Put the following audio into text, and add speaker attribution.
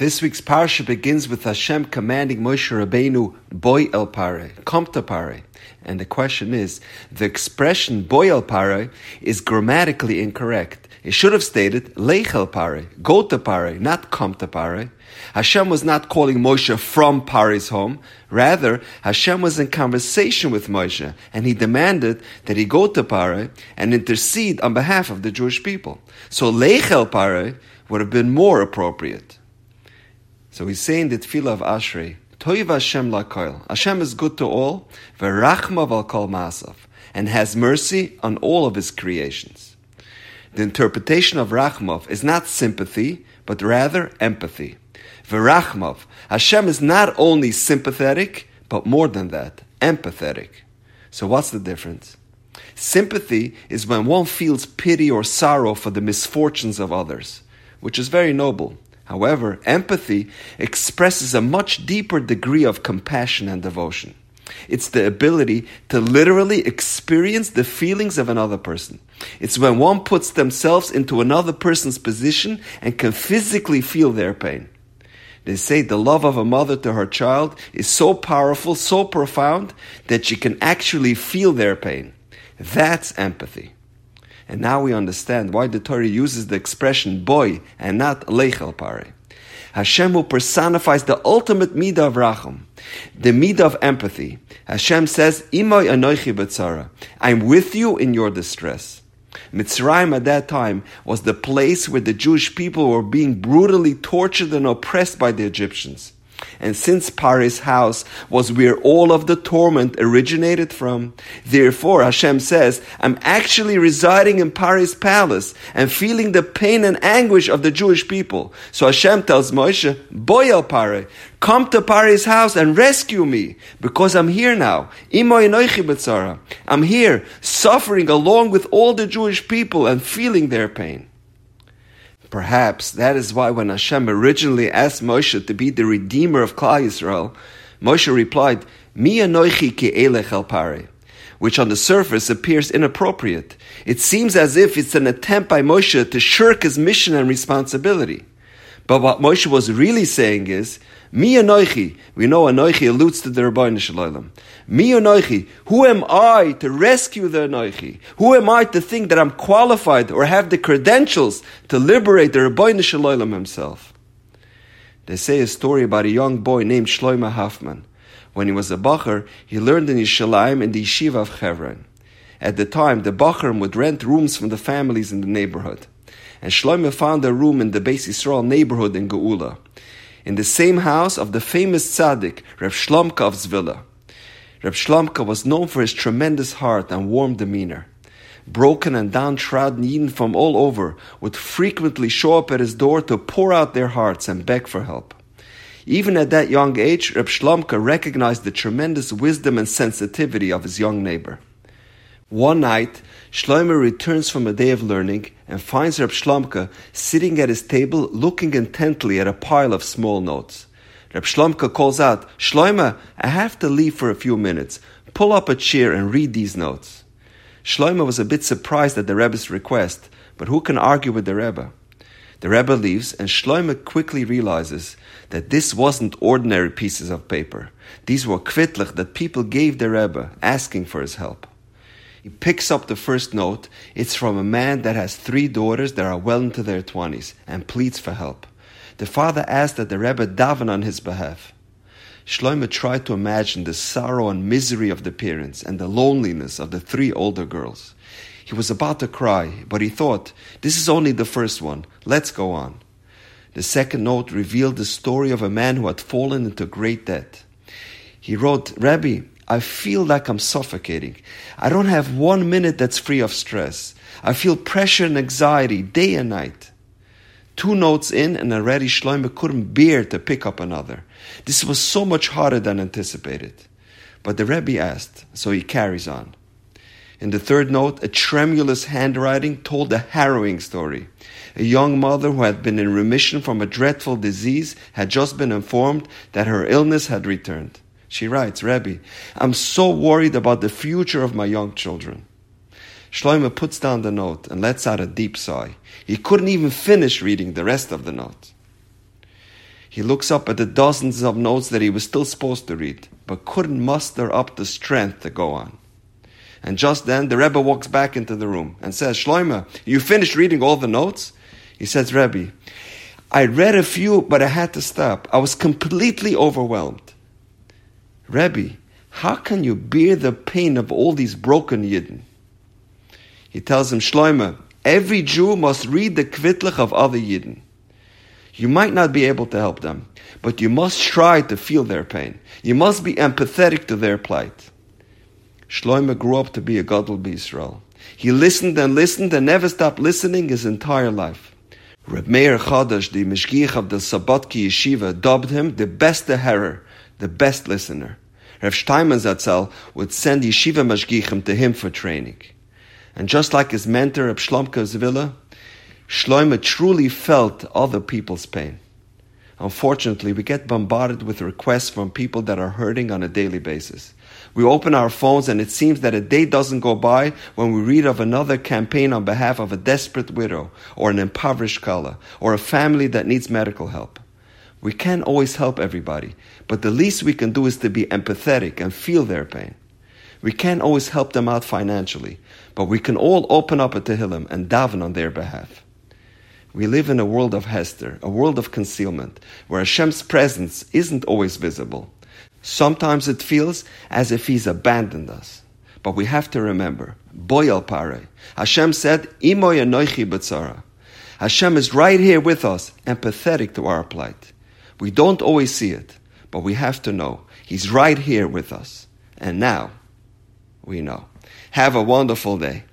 Speaker 1: This week's parsha begins with Hashem commanding Moshe Rabbeinu, "Boy el pare, come to pare." And the question is, the expression "boy el pare" is grammatically incorrect. It should have stated "lech el pare, go to pare, not come to pare. Hashem was not calling Moshe from Pare's home. Rather, Hashem was in conversation with Moshe, and he demanded that he go to Pare and intercede on behalf of the Jewish people. So lech el pare would have been more appropriate. So he's saying the tefillah of Ashrei, Toiv Hashem lakoil. Hashem is good to all, v'rachmav kol masav, and has mercy on all of his creations. The interpretation of rachmav is not sympathy, but rather empathy. V'rachmav. Hashem is not only sympathetic, but more than that, empathetic. So what's the difference? Sympathy is when one feels pity or sorrow for the misfortunes of others, which is very noble. However, empathy expresses a much deeper degree of compassion and devotion. It's the ability to literally experience the feelings of another person. It's when one puts themselves into another person's position and can physically feel their pain. They say the love of a mother to her child is so powerful, so profound, that she can actually feel their pain. That's empathy. And now we understand why the Torah uses the expression boy and not lechel pare. Hashem who personifies the ultimate midah of rachum, the midah of empathy. Hashem says, "Imoy anoichi betzara." I'm with you in your distress. Mitzrayim at that time was the place where the Jewish people were being brutally tortured and oppressed by the Egyptians. And since Pare's house was where all of the torment originated from, therefore Hashem says, I'm actually residing in Pare's palace and feeling the pain and anguish of the Jewish people. So Hashem tells Moshe, Boy el Pare, come to Pare's house and rescue me, because I'm here now. I'm here, suffering along with all the Jewish people and feeling their pain. Perhaps that is why when Hashem originally asked Moshe to be the redeemer of Klal Yisrael, Moshe replied, Mi anoichi ki elech el pare, which on the surface appears inappropriate. It seems as if it's an attempt by Moshe to shirk his mission and responsibility. But what Moshe was really saying is, Mi anoichi, we know anoichi alludes to the Rabbi Shalom. Mi anoichi, who am I to rescue the anoichi? Who am I to think that I'm qualified or have the credentials to liberate the Rabbi Shalom himself? They say a story about a young boy named Shloima Hoffman. When he was a bacher, he learned in Yerushalayim in the yeshiva of Hebron. At the time, the bacher would rent rooms from the families in the neighborhood. And Shloima found a room in the Beis Yisrael neighborhood in Geula in the same house of the famous tzaddik, Reb Shlomka of Zvilla. Reb Shlomka was known for his tremendous heart and warm demeanor. Broken and downtrodden Yidden from all over would frequently show up at his door to pour out their hearts and beg for help. Even at that young age, Reb Shlomka recognized the tremendous wisdom and sensitivity of his young neighbor. One night, Shlomo returns from a day of learning and finds Reb Shlomka sitting at his table looking intently at a pile of small notes. Reb Shlomka calls out, Shlomo, I have to leave for a few minutes. Pull up a chair and read these notes. Shlomo was a bit surprised at the Rebbe's request, but who can argue with the Rebbe? The Rebbe leaves, and Shlomo quickly realizes that this wasn't ordinary pieces of paper. These were kvitlich that people gave the Rebbe, asking for his help. He picks up the first note. It's from a man that has three daughters that are well into their 20s and pleads for help. The father asks that the Rebbe daven on his behalf. Shlomo tried to imagine the sorrow and misery of the parents and the loneliness of the three older girls. He was about to cry, but he thought, this is only the first one. Let's go on. The second note revealed the story of a man who had fallen into great debt. He wrote, Rabbi, I feel like I'm suffocating. I don't have one minute that's free of stress. I feel pressure and anxiety day and night. Two notes in, and already Shlomo couldn't bear to pick up another. This was so much harder than anticipated. But the Rebbe asked, so he carries on. In the third note, a tremulous handwriting told a harrowing story. A young mother who had been in remission from a dreadful disease had just been informed that her illness had returned. She writes, Rebbe, I'm so worried about the future of my young children. Shlomo puts down the note and lets out a deep sigh. He couldn't even finish reading the rest of the note. He looks up at the dozens of notes that he was still supposed to read, but couldn't muster up the strength to go on. And just then, the Rebbe walks back into the room and says, Shloima, you finished reading all the notes? He says, Rebbe, I read a few, but I had to stop. I was completely overwhelmed. Rebbe, how can you bear the pain of all these broken Yidden? He tells him, Shloima, every Jew must read the Kvitlich of other Yidden. You might not be able to help them, but you must try to feel their pain. You must be empathetic to their plight. Shloime grew up to be a Gadol Israel. He listened and listened and never stopped listening his entire life. Reb Meir Chadash, the Mashgiach of the Slabodka Yeshiva, dubbed him the best hearer, the best listener. Rev Steinman Zatzal would send Yeshiva Mashgichim to him for training. And just like his mentor, Reb Shlomka Zvilla, Shloime truly felt other people's pain. Unfortunately, we get bombarded with requests from people that are hurting on a daily basis. We open our phones and it seems that a day doesn't go by when we read of another campaign on behalf of a desperate widow or an impoverished kala or a family that needs medical help. We can't always help everybody, but the least we can do is to be empathetic and feel their pain. We can't always help them out financially, but we can all open up a Tehillim and daven on their behalf. We live in a world of Hester, a world of concealment, where Hashem's presence isn't always visible. Sometimes it feels as if He's abandoned us. But we have to remember, Boyal Pare, Hashem said, Imoy Anoichi B'tzara. Hashem is right here with us, empathetic to our plight. We don't always see it, but we have to know He's right here with us. And now, we know. Have a wonderful day.